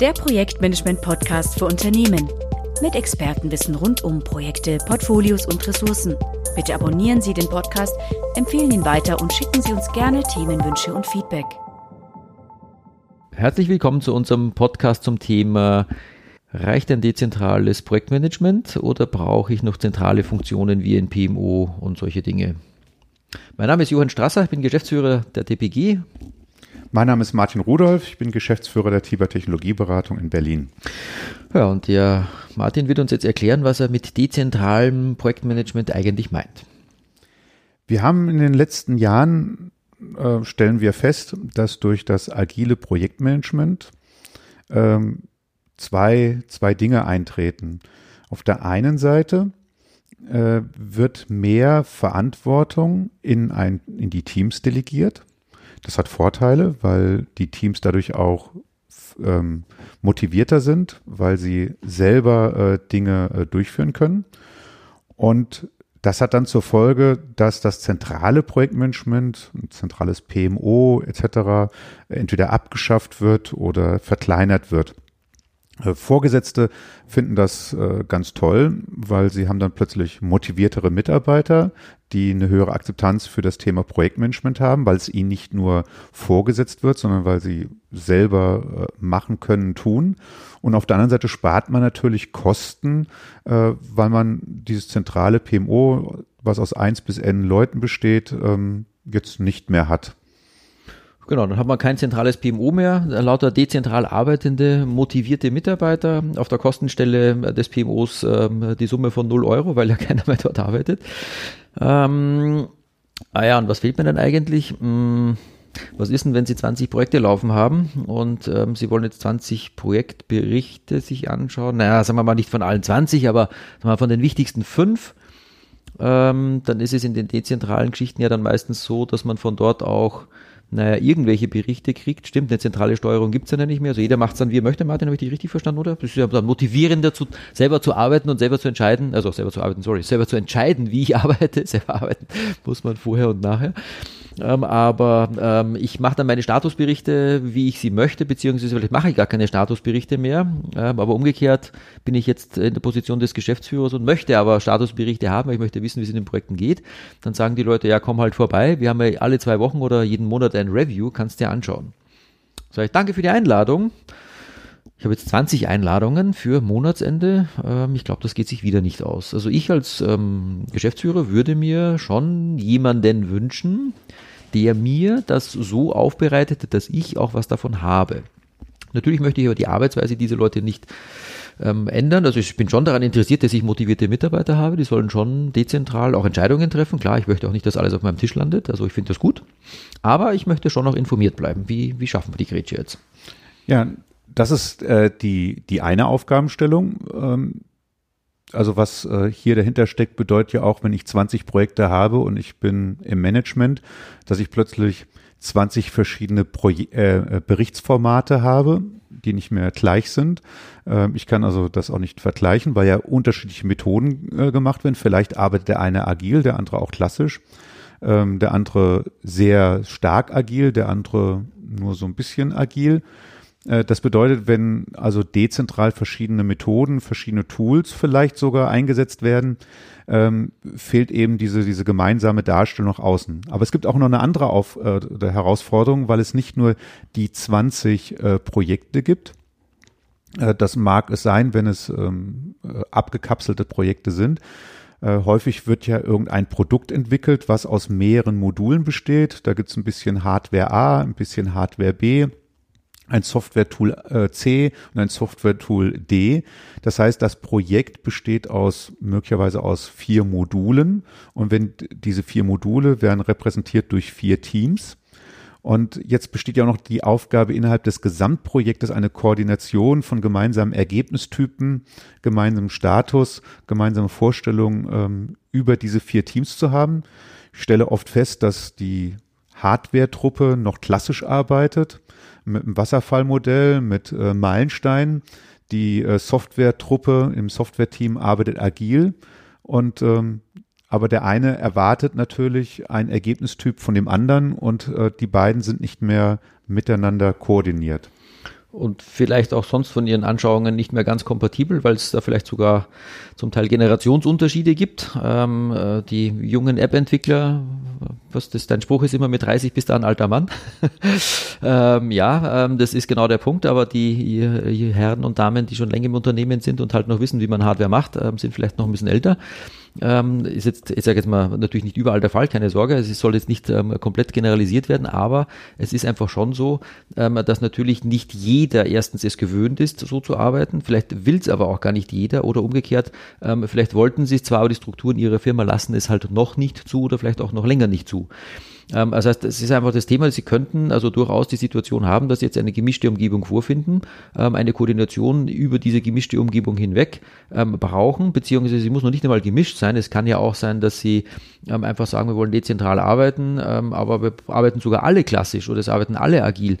der Projektmanagement-Podcast für Unternehmen. Mit Expertenwissen rund um Projekte, Portfolios und Ressourcen. Bitte abonnieren Sie den Podcast, empfehlen ihn weiter und schicken Sie uns gerne Themenwünsche und Feedback. Herzlich willkommen zu unserem Podcast zum Thema Reicht ein dezentrales Projektmanagement oder brauche ich noch zentrale Funktionen wie ein PMO und solche Dinge? Mein Name ist Johann Strasser, ich bin Geschäftsführer der TPG mein Name ist Martin Rudolph, ich bin Geschäftsführer der Tiber Technologieberatung in Berlin. Ja, und der Martin wird uns jetzt erklären, was er mit dezentralem Projektmanagement eigentlich meint. Wir haben in den letzten Jahren, äh, stellen wir fest, dass durch das agile Projektmanagement ähm, zwei, zwei Dinge eintreten. Auf der einen Seite äh, wird mehr Verantwortung in, ein, in die Teams delegiert. Das hat Vorteile, weil die Teams dadurch auch ähm, motivierter sind, weil sie selber äh, Dinge äh, durchführen können. Und das hat dann zur Folge, dass das zentrale Projektmanagement, ein zentrales PMO etc. entweder abgeschafft wird oder verkleinert wird. Äh, Vorgesetzte finden das äh, ganz toll, weil sie haben dann plötzlich motiviertere Mitarbeiter, die eine höhere Akzeptanz für das Thema Projektmanagement haben, weil es ihnen nicht nur vorgesetzt wird, sondern weil sie selber äh, machen können, tun. Und auf der anderen Seite spart man natürlich Kosten, weil man dieses zentrale PMO, was aus eins bis n Leuten besteht, ähm, jetzt nicht mehr hat. Genau, dann hat man kein zentrales PMO mehr, lauter dezentral arbeitende, motivierte Mitarbeiter. Auf der Kostenstelle des PMOs ähm, die Summe von 0 Euro, weil ja keiner mehr dort arbeitet. Ähm, ah ja, und was fehlt mir denn eigentlich? Hm, was ist denn, wenn Sie 20 Projekte laufen haben und ähm, Sie wollen jetzt 20 Projektberichte sich anschauen? Naja, sagen wir mal nicht von allen 20, aber sagen wir von den wichtigsten fünf. Ähm, dann ist es in den dezentralen Geschichten ja dann meistens so, dass man von dort auch naja, irgendwelche Berichte kriegt. Stimmt, eine zentrale Steuerung gibt's ja nicht mehr. Also jeder macht es dann, wie er möchte. Martin, habe ich dich richtig verstanden, oder? Das ist ja dann motivierender, zu, selber zu arbeiten und selber zu entscheiden, also selber zu arbeiten, sorry, selber zu entscheiden, wie ich arbeite. Selber arbeiten muss man vorher und nachher. Ähm, aber ähm, ich mache dann meine Statusberichte, wie ich sie möchte, beziehungsweise vielleicht mache ich gar keine Statusberichte mehr. Ähm, aber umgekehrt bin ich jetzt in der Position des Geschäftsführers und möchte aber Statusberichte haben, weil ich möchte wissen, wie es in den Projekten geht. Dann sagen die Leute, ja, komm halt vorbei. Wir haben ja alle zwei Wochen oder jeden Monat ein Review, kannst dir anschauen. Sag ich, danke für die Einladung. Ich habe jetzt 20 Einladungen für Monatsende. Ähm, ich glaube, das geht sich wieder nicht aus. Also ich als ähm, Geschäftsführer würde mir schon jemanden wünschen, der mir das so aufbereitet, dass ich auch was davon habe. Natürlich möchte ich aber die Arbeitsweise dieser Leute nicht ähm, ändern. Also ich bin schon daran interessiert, dass ich motivierte Mitarbeiter habe. Die sollen schon dezentral auch Entscheidungen treffen. Klar, ich möchte auch nicht, dass alles auf meinem Tisch landet. Also ich finde das gut. Aber ich möchte schon auch informiert bleiben. Wie, wie schaffen wir die Grätsche jetzt? Ja, das ist äh, die, die eine Aufgabenstellung. Ähm, also was äh, hier dahinter steckt, bedeutet ja auch, wenn ich 20 Projekte habe und ich bin im Management, dass ich plötzlich 20 verschiedene Proje äh, Berichtsformate habe, die nicht mehr gleich sind. Äh, ich kann also das auch nicht vergleichen, weil ja unterschiedliche Methoden äh, gemacht werden. Vielleicht arbeitet der eine agil, der andere auch klassisch, ähm, der andere sehr stark agil, der andere nur so ein bisschen agil. Äh, das bedeutet, wenn also dezentral verschiedene Methoden, verschiedene Tools vielleicht sogar eingesetzt werden, ähm, fehlt eben diese, diese gemeinsame Darstellung nach außen. Aber es gibt auch noch eine andere Auf, äh, Herausforderung, weil es nicht nur die 20 äh, Projekte gibt. Äh, das mag es sein, wenn es ähm, äh, abgekapselte Projekte sind. Äh, häufig wird ja irgendein Produkt entwickelt, was aus mehreren Modulen besteht. Da gibt es ein bisschen Hardware A, ein bisschen Hardware B ein Software-Tool äh, C und ein Software-Tool D. Das heißt, das Projekt besteht aus möglicherweise aus vier Modulen und wenn diese vier Module werden repräsentiert durch vier Teams. Und jetzt besteht ja auch noch die Aufgabe innerhalb des Gesamtprojektes eine Koordination von gemeinsamen Ergebnistypen, gemeinsamen Status, gemeinsame Vorstellungen ähm, über diese vier Teams zu haben. Ich stelle oft fest, dass die Hardware-Truppe noch klassisch arbeitet mit einem Wasserfallmodell, mit äh, Meilensteinen. Die äh, Software-Truppe im Software-Team arbeitet agil und ähm, aber der eine erwartet natürlich einen Ergebnistyp von dem anderen und äh, die beiden sind nicht mehr miteinander koordiniert. Und vielleicht auch sonst von ihren Anschauungen nicht mehr ganz kompatibel, weil es da vielleicht sogar zum Teil Generationsunterschiede gibt. Ähm, äh, die jungen App-Entwickler, was das dein Spruch ist immer mit 30 bist du ein alter Mann. ähm, ja, ähm, das ist genau der Punkt, aber die, Herren und Damen, die schon länger im Unternehmen sind und halt noch wissen, wie man Hardware macht, ähm, sind vielleicht noch ein bisschen älter. Ähm, ist jetzt, ich sage jetzt mal, natürlich nicht überall der Fall, keine Sorge, es soll jetzt nicht ähm, komplett generalisiert werden, aber es ist einfach schon so, ähm, dass natürlich nicht jeder erstens es gewöhnt ist, so zu arbeiten, vielleicht will es aber auch gar nicht jeder oder umgekehrt, ähm, vielleicht wollten sie es zwar, aber die Strukturen ihrer Firma lassen es halt noch nicht zu oder vielleicht auch noch länger nicht zu. Ähm, das heißt, es ist einfach das Thema, Sie könnten also durchaus die Situation haben, dass Sie jetzt eine gemischte Umgebung vorfinden, ähm, eine Koordination über diese gemischte Umgebung hinweg ähm, brauchen, beziehungsweise sie muss noch nicht einmal gemischt sein. Es kann ja auch sein, dass Sie ähm, einfach sagen, wir wollen dezentral arbeiten, ähm, aber wir arbeiten sogar alle klassisch oder es arbeiten alle agil.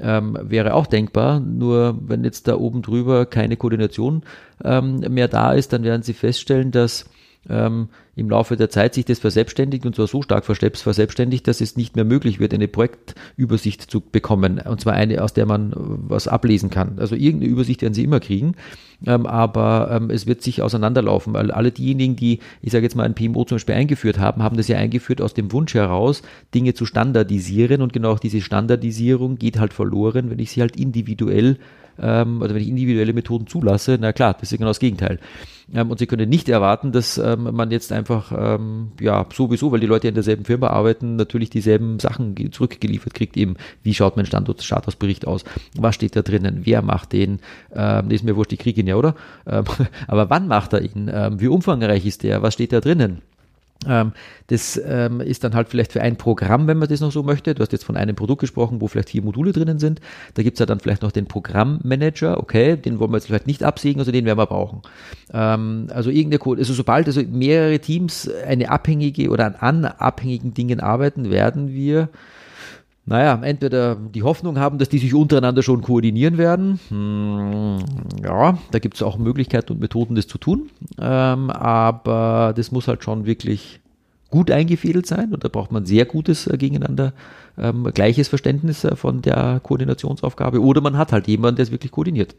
Ähm, wäre auch denkbar. Nur wenn jetzt da oben drüber keine Koordination mehr da ist, dann werden Sie feststellen, dass ähm, im Laufe der Zeit sich das verselbstständigt und zwar so stark verselbstständigt, dass es nicht mehr möglich wird, eine Projektübersicht zu bekommen. Und zwar eine, aus der man was ablesen kann. Also irgendeine Übersicht werden sie immer kriegen, ähm, aber ähm, es wird sich auseinanderlaufen, weil alle diejenigen, die, ich sage jetzt mal, ein PMO zum Beispiel eingeführt haben, haben das ja eingeführt aus dem Wunsch heraus, Dinge zu standardisieren und genau diese Standardisierung geht halt verloren, wenn ich sie halt individuell ähm, oder wenn ich individuelle Methoden zulasse, na klar, das ist genau das Gegenteil. Ähm, und Sie können nicht erwarten, dass ähm, man jetzt einfach, ähm, ja, sowieso, weil die Leute in derselben Firma arbeiten, natürlich dieselben Sachen zurückgeliefert kriegt, eben, wie schaut mein Standort, Statusbericht aus, was steht da drinnen, wer macht den, ähm, ist mir wurscht, ich kriege ihn ja, oder? Ähm, aber wann macht er ihn? Ähm, wie umfangreich ist der? Was steht da drinnen? Ähm, das ähm, ist dann halt vielleicht für ein Programm, wenn man das noch so möchte. Du hast jetzt von einem Produkt gesprochen, wo vielleicht vier Module drinnen sind. Da gibt's ja dann vielleicht noch den Programmmanager, okay, den wollen wir jetzt vielleicht nicht absägen, also den werden wir brauchen. Ähm, also irgendeine Code, also sobald also mehrere Teams eine abhängige oder an abhängigen Dingen arbeiten, werden wir naja, entweder die Hoffnung haben, dass die sich untereinander schon koordinieren werden. Hm, ja, da gibt es auch Möglichkeiten und Methoden, das zu tun. Ähm, aber das muss halt schon wirklich gut eingefädelt sein und da braucht man sehr gutes äh, Gegeneinander, ähm, gleiches Verständnis äh, von der Koordinationsaufgabe oder man hat halt jemanden, der es wirklich koordiniert.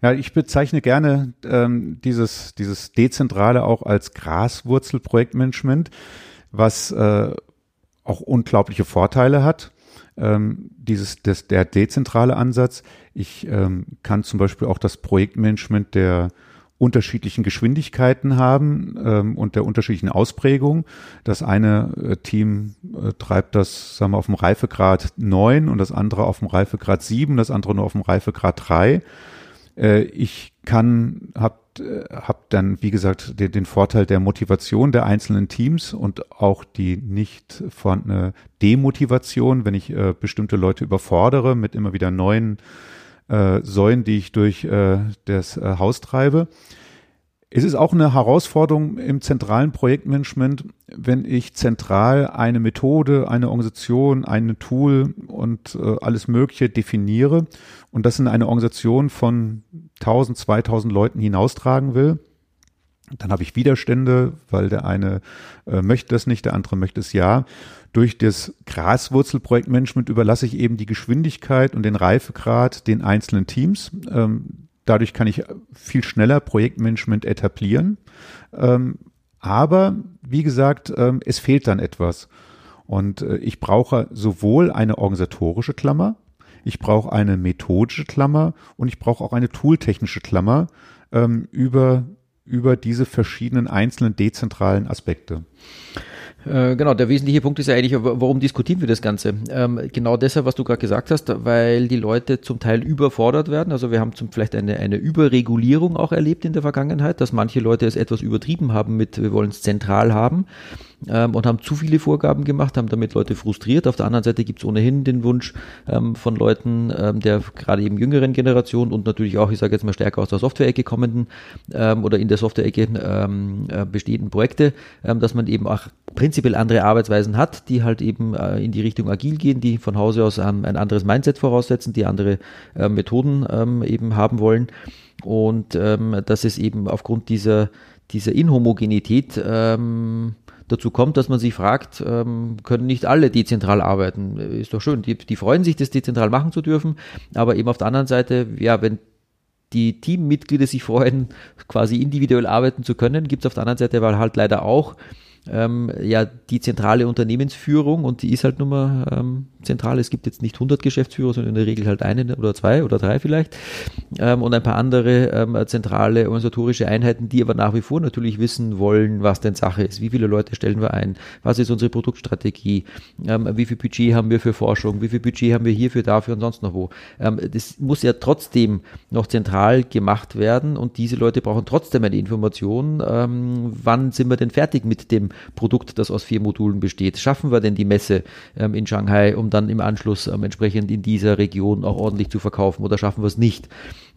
Ja, ich bezeichne gerne ähm, dieses, dieses Dezentrale auch als Graswurzelprojektmanagement, was äh, auch unglaubliche Vorteile hat. Ähm, dieses, das, der dezentrale Ansatz. Ich ähm, kann zum Beispiel auch das Projektmanagement der unterschiedlichen Geschwindigkeiten haben ähm, und der unterschiedlichen Ausprägung. Das eine äh, Team äh, treibt das, sagen wir, auf dem Reifegrad 9 und das andere auf dem Reifegrad 7, das andere nur auf dem Reifegrad 3. Äh, ich kann, habe äh, hab dann, wie gesagt, den, den, Vorteil der Motivation der einzelnen Teams und auch die nicht vorhandene Demotivation, wenn ich äh, bestimmte Leute überfordere mit immer wieder neuen äh, Säulen, die ich durch äh, das äh, Haus treibe. Es ist auch eine Herausforderung im zentralen Projektmanagement, wenn ich zentral eine Methode, eine Organisation, ein Tool und äh, alles Mögliche definiere und das in eine Organisation von 1000, 2000 Leuten hinaustragen will. Dann habe ich Widerstände, weil der eine äh, möchte das nicht, der andere möchte es ja. Durch das Graswurzelprojektmanagement überlasse ich eben die Geschwindigkeit und den Reifegrad den einzelnen Teams. Ähm, Dadurch kann ich viel schneller Projektmanagement etablieren. Ähm, aber wie gesagt, ähm, es fehlt dann etwas. Und äh, ich brauche sowohl eine organisatorische Klammer, ich brauche eine methodische Klammer und ich brauche auch eine tooltechnische Klammer ähm, über, über diese verschiedenen einzelnen dezentralen Aspekte. Äh, genau, der wesentliche Punkt ist ja eigentlich, warum diskutieren wir das Ganze? Ähm, genau deshalb, was du gerade gesagt hast, weil die Leute zum Teil überfordert werden. Also wir haben zum, vielleicht eine, eine Überregulierung auch erlebt in der Vergangenheit, dass manche Leute es etwas übertrieben haben mit, wir wollen es zentral haben ähm, und haben zu viele Vorgaben gemacht, haben damit Leute frustriert. Auf der anderen Seite gibt es ohnehin den Wunsch ähm, von Leuten ähm, der gerade eben jüngeren Generation und natürlich auch, ich sage jetzt mal stärker aus der Software-Ecke kommenden ähm, oder in der Software-Ecke ähm, äh, bestehenden Projekte, ähm, dass man eben auch prinzipiell andere Arbeitsweisen hat, die halt eben äh, in die Richtung agil gehen, die von Hause aus ein anderes Mindset voraussetzen, die andere äh, Methoden eben haben wollen und dass es eben aufgrund dieser, dieser Inhomogenität ähm, dazu kommt, dass man sich fragt, ähm, können nicht alle dezentral arbeiten? Ist doch schön. Die, die freuen sich, das dezentral machen zu dürfen, aber eben auf der anderen Seite, ja, wenn die Teammitglieder sich freuen, quasi individuell arbeiten zu können, gibt es auf der anderen Seite halt leider auch ähm, ja die zentrale Unternehmensführung und die ist halt nun mal ähm, zentral. Es gibt jetzt nicht 100 Geschäftsführer, sondern in der Regel halt einen oder zwei oder drei vielleicht ähm, und ein paar andere ähm, zentrale organisatorische Einheiten, die aber nach wie vor natürlich wissen wollen, was denn Sache ist. Wie viele Leute stellen wir ein? Was ist unsere Produktstrategie? Ähm, wie viel Budget haben wir für Forschung? Wie viel Budget haben wir hierfür, dafür und sonst noch wo? Ähm, das muss ja trotzdem noch zentral gemacht werden und diese Leute brauchen trotzdem eine Information. Wann sind wir denn fertig mit dem Produkt, das aus vier Modulen besteht? Schaffen wir denn die Messe ähm, in Shanghai, um dann im Anschluss ähm, entsprechend in dieser Region auch ordentlich zu verkaufen oder schaffen wir es nicht?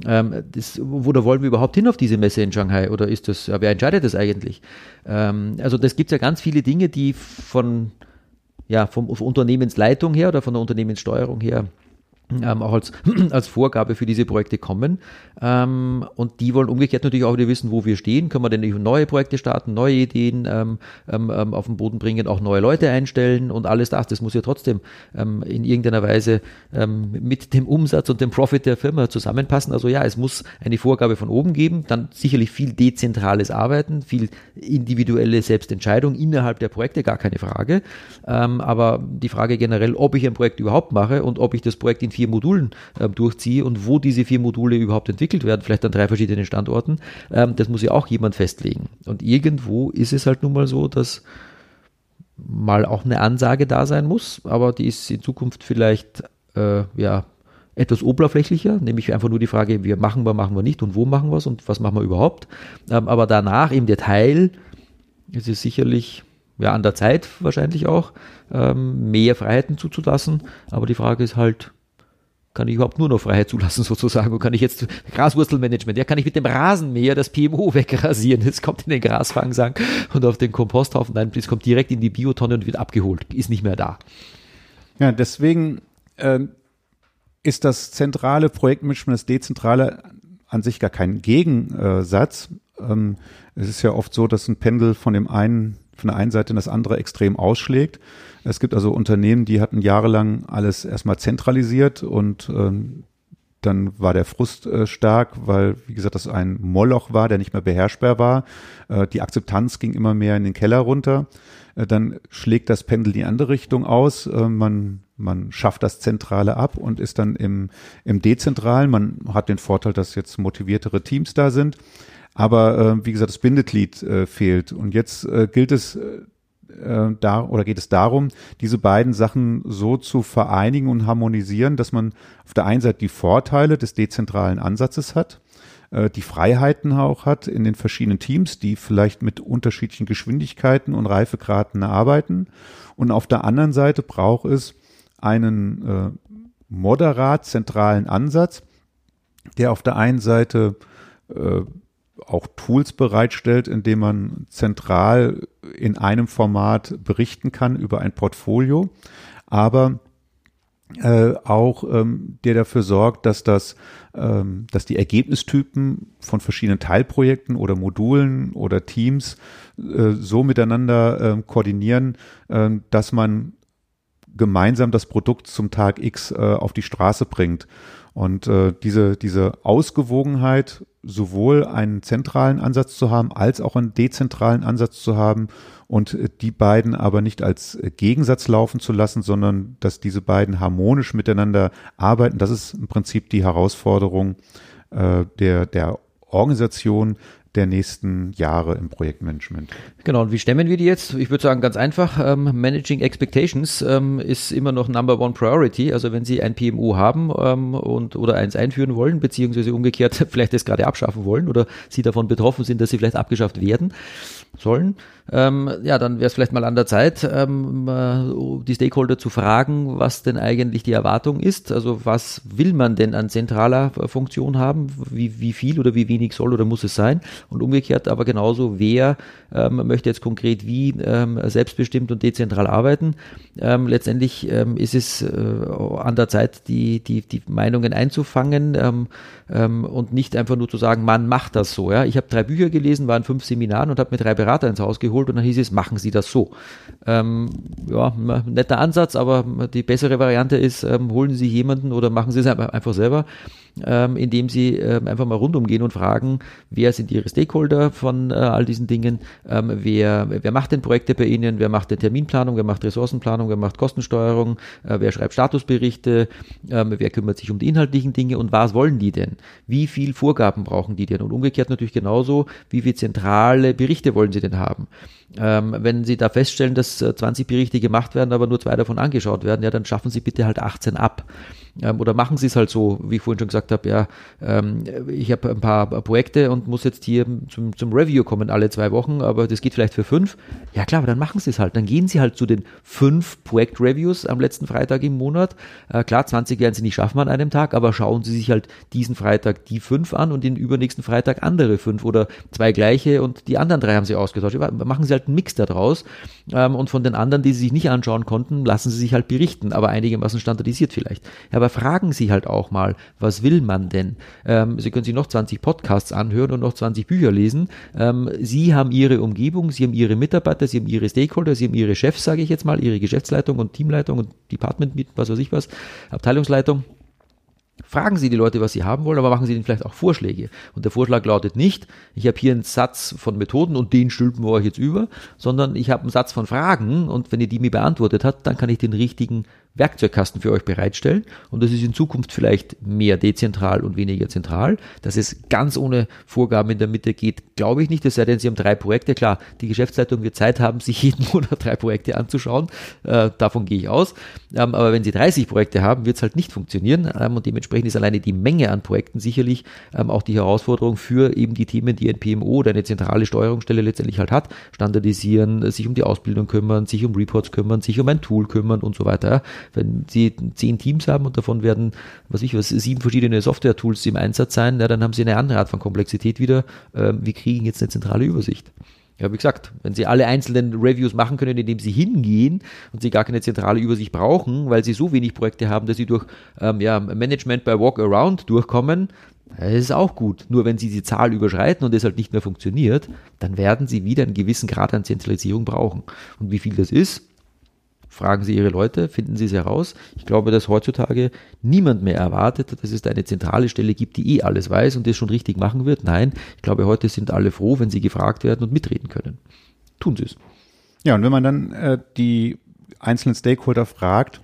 Ähm, das, oder wollen wir überhaupt hin auf diese Messe in Shanghai oder ist das, wer entscheidet das eigentlich? Ähm, also das gibt ja ganz viele Dinge, die von ja, vom Unternehmensleitung her oder von der Unternehmenssteuerung her ähm, auch als, als Vorgabe für diese Projekte kommen. Ähm, und die wollen umgekehrt natürlich auch wieder wissen, wo wir stehen. Können wir denn neue Projekte starten, neue Ideen ähm, ähm, ähm, auf den Boden bringen, auch neue Leute einstellen und alles das. Das muss ja trotzdem ähm, in irgendeiner Weise mit dem Umsatz und dem Profit der Firma zusammenpassen. Also ja, es muss eine Vorgabe von oben geben, dann sicherlich viel dezentrales Arbeiten, viel individuelle Selbstentscheidung innerhalb der Projekte, gar keine Frage. aber die Frage generell, ob ich ein Projekt überhaupt mache und ob ich das Projekt in vier Modulen äh, durchziehe und wo diese vier Module überhaupt entwickelt werden, vielleicht an drei verschiedenen Standorten, ähm, das muss ja auch jemand festlegen. Und irgendwo ist es halt nun mal so, dass mal auch eine Ansage da sein muss, aber die ist in Zukunft vielleicht äh, ja etwas oberflächlicher, nämlich einfach nur die Frage, wir machen wir, machen wir nicht und wo machen wir es und was machen wir überhaupt. Ähm, aber danach im Detail ist es sicherlich ja an der Zeit wahrscheinlich auch, ähm, mehr Freiheiten zuzulassen. Aber die Frage ist halt, kann ich überhaupt nur noch Freiheit zulassen sozusagen und kann ich jetzt Graswurzelmanagement, ja, kann ich mit dem Rasenmäher das PMO wegrasieren, es kommt in den Grasfangsang und auf den Komposthaufen, nein, es kommt direkt in die Biotonne und wird abgeholt, ist nicht mehr da. Ja, deswegen äh, ist das zentrale Projektmanagement, das dezentrale an sich gar kein Gegensatz. Ähm, es ist ja oft so, dass ein Pendel von dem einen, von der einen Seite in das andere extrem ausschlägt. Es gibt also Unternehmen, die hatten jahrelang alles erstmal zentralisiert und ähm, dann war der Frust äh, stark, weil, wie gesagt, das ein Moloch war, der nicht mehr beherrschbar war. Äh, die Akzeptanz ging immer mehr in den Keller runter. Äh, dann schlägt das Pendel die andere Richtung aus. Äh, man, man schafft das Zentrale ab und ist dann im, im Dezentralen. Man hat den Vorteil, dass jetzt motiviertere Teams da sind. Aber äh, wie gesagt, das Bindeglied äh, fehlt. Und jetzt gilt es, äh, da oder geht es darum, diese beiden Sachen so zu vereinigen und harmonisieren, dass man auf der einen Seite die Vorteile des dezentralen Ansatzes hat, äh, die Freiheiten auch hat in den verschiedenen Teams, die vielleicht mit unterschiedlichen Geschwindigkeiten und Reifegraden arbeiten. Und auf der anderen Seite braucht es einen äh, moderat zentralen Ansatz, der auf der einen Seite äh, auch Tools bereitstellt, indem man zentral in einem Format berichten kann über ein Portfolio, aber äh, auch ähm, der dafür sorgt, dass das, ähm, dass die Ergebnistypen von verschiedenen Teilprojekten oder Modulen oder Teams äh, so miteinander äh, koordinieren, äh, dass man gemeinsam das Produkt zum Tag X äh, auf die Straße bringt. Und äh, diese, diese Ausgewogenheit, sowohl einen zentralen Ansatz zu haben, als auch einen dezentralen Ansatz zu haben und äh, die beiden aber nicht als Gegensatz laufen zu lassen, sondern dass diese beiden harmonisch miteinander arbeiten, das ist im Prinzip die Herausforderung äh, der, der Organisation, der nächsten Jahre im Projektmanagement. Genau, und wie stemmen wir die jetzt? Ich würde sagen, ganz einfach, ähm, Managing Expectations ähm, ist immer noch Number One Priority. Also wenn Sie ein PMO haben ähm, und oder eins einführen wollen, beziehungsweise umgekehrt vielleicht das gerade abschaffen wollen oder Sie davon betroffen sind, dass sie vielleicht abgeschafft werden sollen, ähm, ja, dann wäre es vielleicht mal an der Zeit, ähm, äh, die Stakeholder zu fragen, was denn eigentlich die Erwartung ist. Also was will man denn an zentraler Funktion haben? Wie, wie viel oder wie wenig soll oder muss es sein? Und umgekehrt aber genauso, wer ähm, möchte jetzt konkret wie ähm, selbstbestimmt und dezentral arbeiten. Ähm, letztendlich ähm, ist es äh, an der Zeit, die, die, die Meinungen einzufangen und nicht einfach nur zu sagen, man macht das so. Ja? Ich habe drei Bücher gelesen, war in fünf Seminaren und habe mir drei Berater ins Haus geholt und dann hieß es, machen Sie das so. Ähm, ja, netter Ansatz, aber die bessere Variante ist, ähm, holen Sie jemanden oder machen Sie es einfach selber ähm, indem sie ähm, einfach mal rundum gehen und fragen, wer sind ihre Stakeholder von äh, all diesen Dingen, ähm, wer, wer macht denn Projekte bei Ihnen, wer macht denn Terminplanung, wer macht Ressourcenplanung, wer macht Kostensteuerung, äh, wer schreibt Statusberichte, ähm, wer kümmert sich um die inhaltlichen Dinge und was wollen die denn? Wie viel Vorgaben brauchen die denn? Und umgekehrt natürlich genauso, wie viele zentrale Berichte wollen sie denn haben? Ähm, wenn Sie da feststellen, dass 20 äh, Berichte gemacht werden, aber nur zwei davon angeschaut werden, ja, dann schaffen Sie bitte halt 18 ab. Ähm, oder machen Sie es halt so, wie ich vorhin schon gesagt habe, ja, ähm, ich habe ein paar Projekte und muss jetzt hier zum, zum Review kommen alle zwei Wochen, aber das geht vielleicht für fünf. Ja klar, aber dann machen Sie es halt. Dann gehen Sie halt zu den fünf Projektreviews am letzten Freitag im Monat. Äh, klar, 20 werden Sie nicht schaffen an einem Tag, aber schauen Sie sich halt diesen Freitag die fünf an und den übernächsten Freitag andere fünf oder zwei gleiche und die anderen drei haben Sie ausgetauscht. Machen Sie halt einen Mix daraus ähm, und von den anderen, die Sie sich nicht anschauen konnten, lassen Sie sich halt berichten, aber einigermaßen standardisiert vielleicht. Aber fragen Sie halt auch mal, was will man denn? Ähm, Sie können sich noch 20 Podcasts anhören und noch 20 Bücher lesen. Ähm, Sie haben Ihre Umgebung, Sie haben Ihre Mitarbeiter, Sie haben Ihre Stakeholder, Sie haben Ihre Chefs, sage ich jetzt mal, Ihre Geschäftsleitung und Teamleitung und Department was weiß ich was, Abteilungsleitung. Fragen Sie die Leute, was sie haben wollen, aber machen Sie ihnen vielleicht auch Vorschläge. Und der Vorschlag lautet nicht, ich habe hier einen Satz von Methoden und den stülpen wir euch jetzt über, sondern ich habe einen Satz von Fragen und wenn ihr die mir beantwortet habt, dann kann ich den richtigen Werkzeugkasten für euch bereitstellen und das ist in Zukunft vielleicht mehr dezentral und weniger zentral. Dass es ganz ohne Vorgaben in der Mitte geht, glaube ich nicht, es sei denn, Sie haben drei Projekte. Klar, die Geschäftsleitung wird Zeit haben, sich jeden Monat drei Projekte anzuschauen. Äh, davon gehe ich aus. Ähm, aber wenn Sie 30 Projekte haben, wird es halt nicht funktionieren ähm, und dementsprechend ist alleine die Menge an Projekten sicherlich ähm, auch die Herausforderung für eben die Themen, die ein PMO oder eine zentrale Steuerungsstelle letztendlich halt hat. Standardisieren, sich um die Ausbildung kümmern, sich um Reports kümmern, sich um ein Tool kümmern und so weiter. Wenn Sie zehn Teams haben und davon werden, was ich was, sieben verschiedene Software-Tools im Einsatz sein, ja, dann haben Sie eine andere Art von Komplexität wieder. Ähm, wir kriegen jetzt eine zentrale Übersicht. Ja, wie gesagt, wenn Sie alle einzelnen Reviews machen können, indem Sie hingehen und Sie gar keine zentrale Übersicht brauchen, weil Sie so wenig Projekte haben, dass Sie durch ähm, ja, Management by Walk-Around durchkommen, das ist auch gut. Nur wenn Sie die Zahl überschreiten und es halt nicht mehr funktioniert, dann werden Sie wieder einen gewissen Grad an Zentralisierung brauchen. Und wie viel das ist, Fragen Sie Ihre Leute, finden Sie es heraus. Ich glaube, dass heutzutage niemand mehr erwartet, dass es eine zentrale Stelle gibt, die eh alles weiß und das schon richtig machen wird. Nein, ich glaube, heute sind alle froh, wenn sie gefragt werden und mitreden können. Tun Sie es. Ja, und wenn man dann äh, die einzelnen Stakeholder fragt,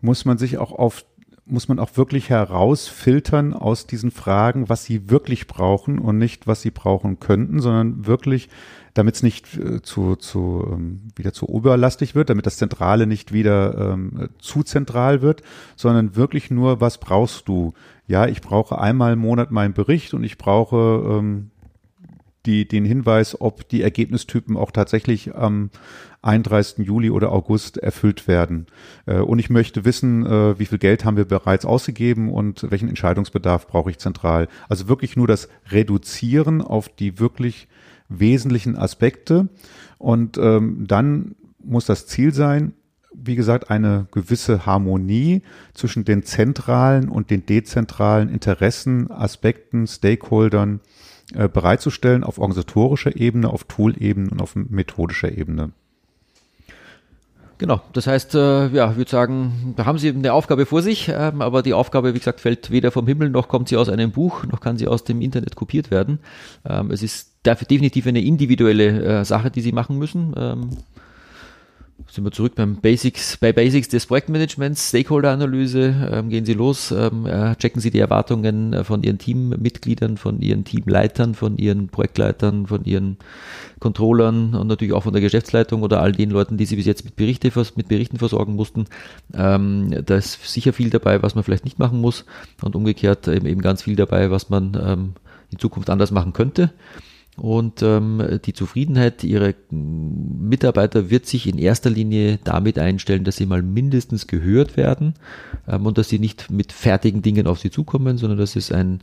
muss man sich auch auf muss man auch wirklich herausfiltern aus diesen Fragen, was sie wirklich brauchen und nicht, was sie brauchen könnten, sondern wirklich damit es nicht äh, zu, zu ähm, wieder zu oberlastig wird, damit das Zentrale nicht wieder ähm, zu zentral wird, sondern wirklich nur, was brauchst du? Ja, ich brauche einmal im Monat meinen Bericht und ich brauche ähm, die, den Hinweis, ob die Ergebnistypen auch tatsächlich am 31. Juli oder August erfüllt werden. Äh, und ich möchte wissen, äh, wie viel Geld haben wir bereits ausgegeben und welchen Entscheidungsbedarf brauche ich zentral. Also wirklich nur das Reduzieren auf die wirklich wesentlichen Aspekte. Und ähm, dann muss das Ziel sein, wie gesagt, eine gewisse Harmonie zwischen den zentralen und den dezentralen Interessen, Aspekten, Stakeholdern äh, bereitzustellen auf organisatorischer Ebene, auf Tool-Ebene und auf methodischer Ebene. Genau, das heißt, äh, ja, ich würde sagen, da haben Sie eine Aufgabe vor sich, ähm, aber die Aufgabe, wie gesagt, fällt weder vom Himmel, noch kommt sie aus einem Buch, noch kann sie aus dem Internet kopiert werden. Ähm, es ist definitiv eine individuelle äh, Sache, die Sie machen müssen. Ähm, sind wir zurück beim Basics, bei Basics des Projektmanagements, Stakeholder-Analyse, ähm, gehen Sie los, ähm, äh, checken Sie die Erwartungen äh, von Ihren Teammitgliedern, von Ihren Teamleitern, von Ihren Projektleitern, von Ihren Controllern und natürlich auch von der Geschäftsleitung oder all den Leuten, die Sie bis jetzt mit, Berichte, mit Berichten versorgen mussten. Ähm, da ist sicher viel dabei, was man vielleicht nicht machen muss und umgekehrt eben, eben ganz viel dabei, was man ähm, in Zukunft anders machen könnte. Und ähm, die Zufriedenheit ihrer Mitarbeiter wird sich in erster Linie damit einstellen, dass sie mal mindestens gehört werden ähm, und dass sie nicht mit fertigen Dingen auf sie zukommen, sondern dass es ein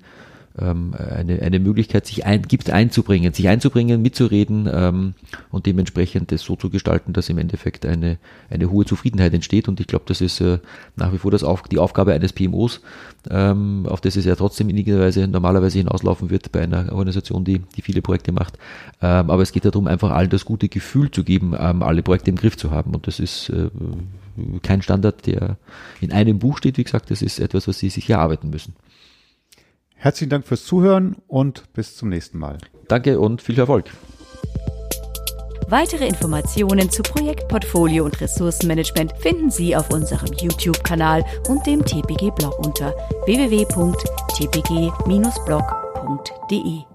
ähm, eine, eine Möglichkeit sich ein, gibt einzubringen, sich einzubringen, mitzureden ähm, und dementsprechend das so zu gestalten, dass im Endeffekt eine, eine hohe Zufriedenheit entsteht. Und ich glaube, das ist äh, nach wie vor das auf, die Aufgabe eines PMOs, ähm, auf das es ja trotzdem in irgendeiner Weise normalerweise hinauslaufen wird bei einer Organisation, die, die viele Projekte macht. Ähm, aber es geht darum, einfach allen das gute Gefühl zu geben, ähm, alle Projekte im Griff zu haben. Und das ist äh, kein Standard, der in einem Buch steht. Wie gesagt, das ist etwas, was Sie sich erarbeiten müssen. Herzlichen Dank fürs Zuhören und bis zum nächsten Mal. Danke und viel Erfolg. Weitere Informationen zu Projektportfolio und Ressourcenmanagement finden Sie auf unserem YouTube-Kanal und dem TPG-Blog unter www.tpg-blog.de.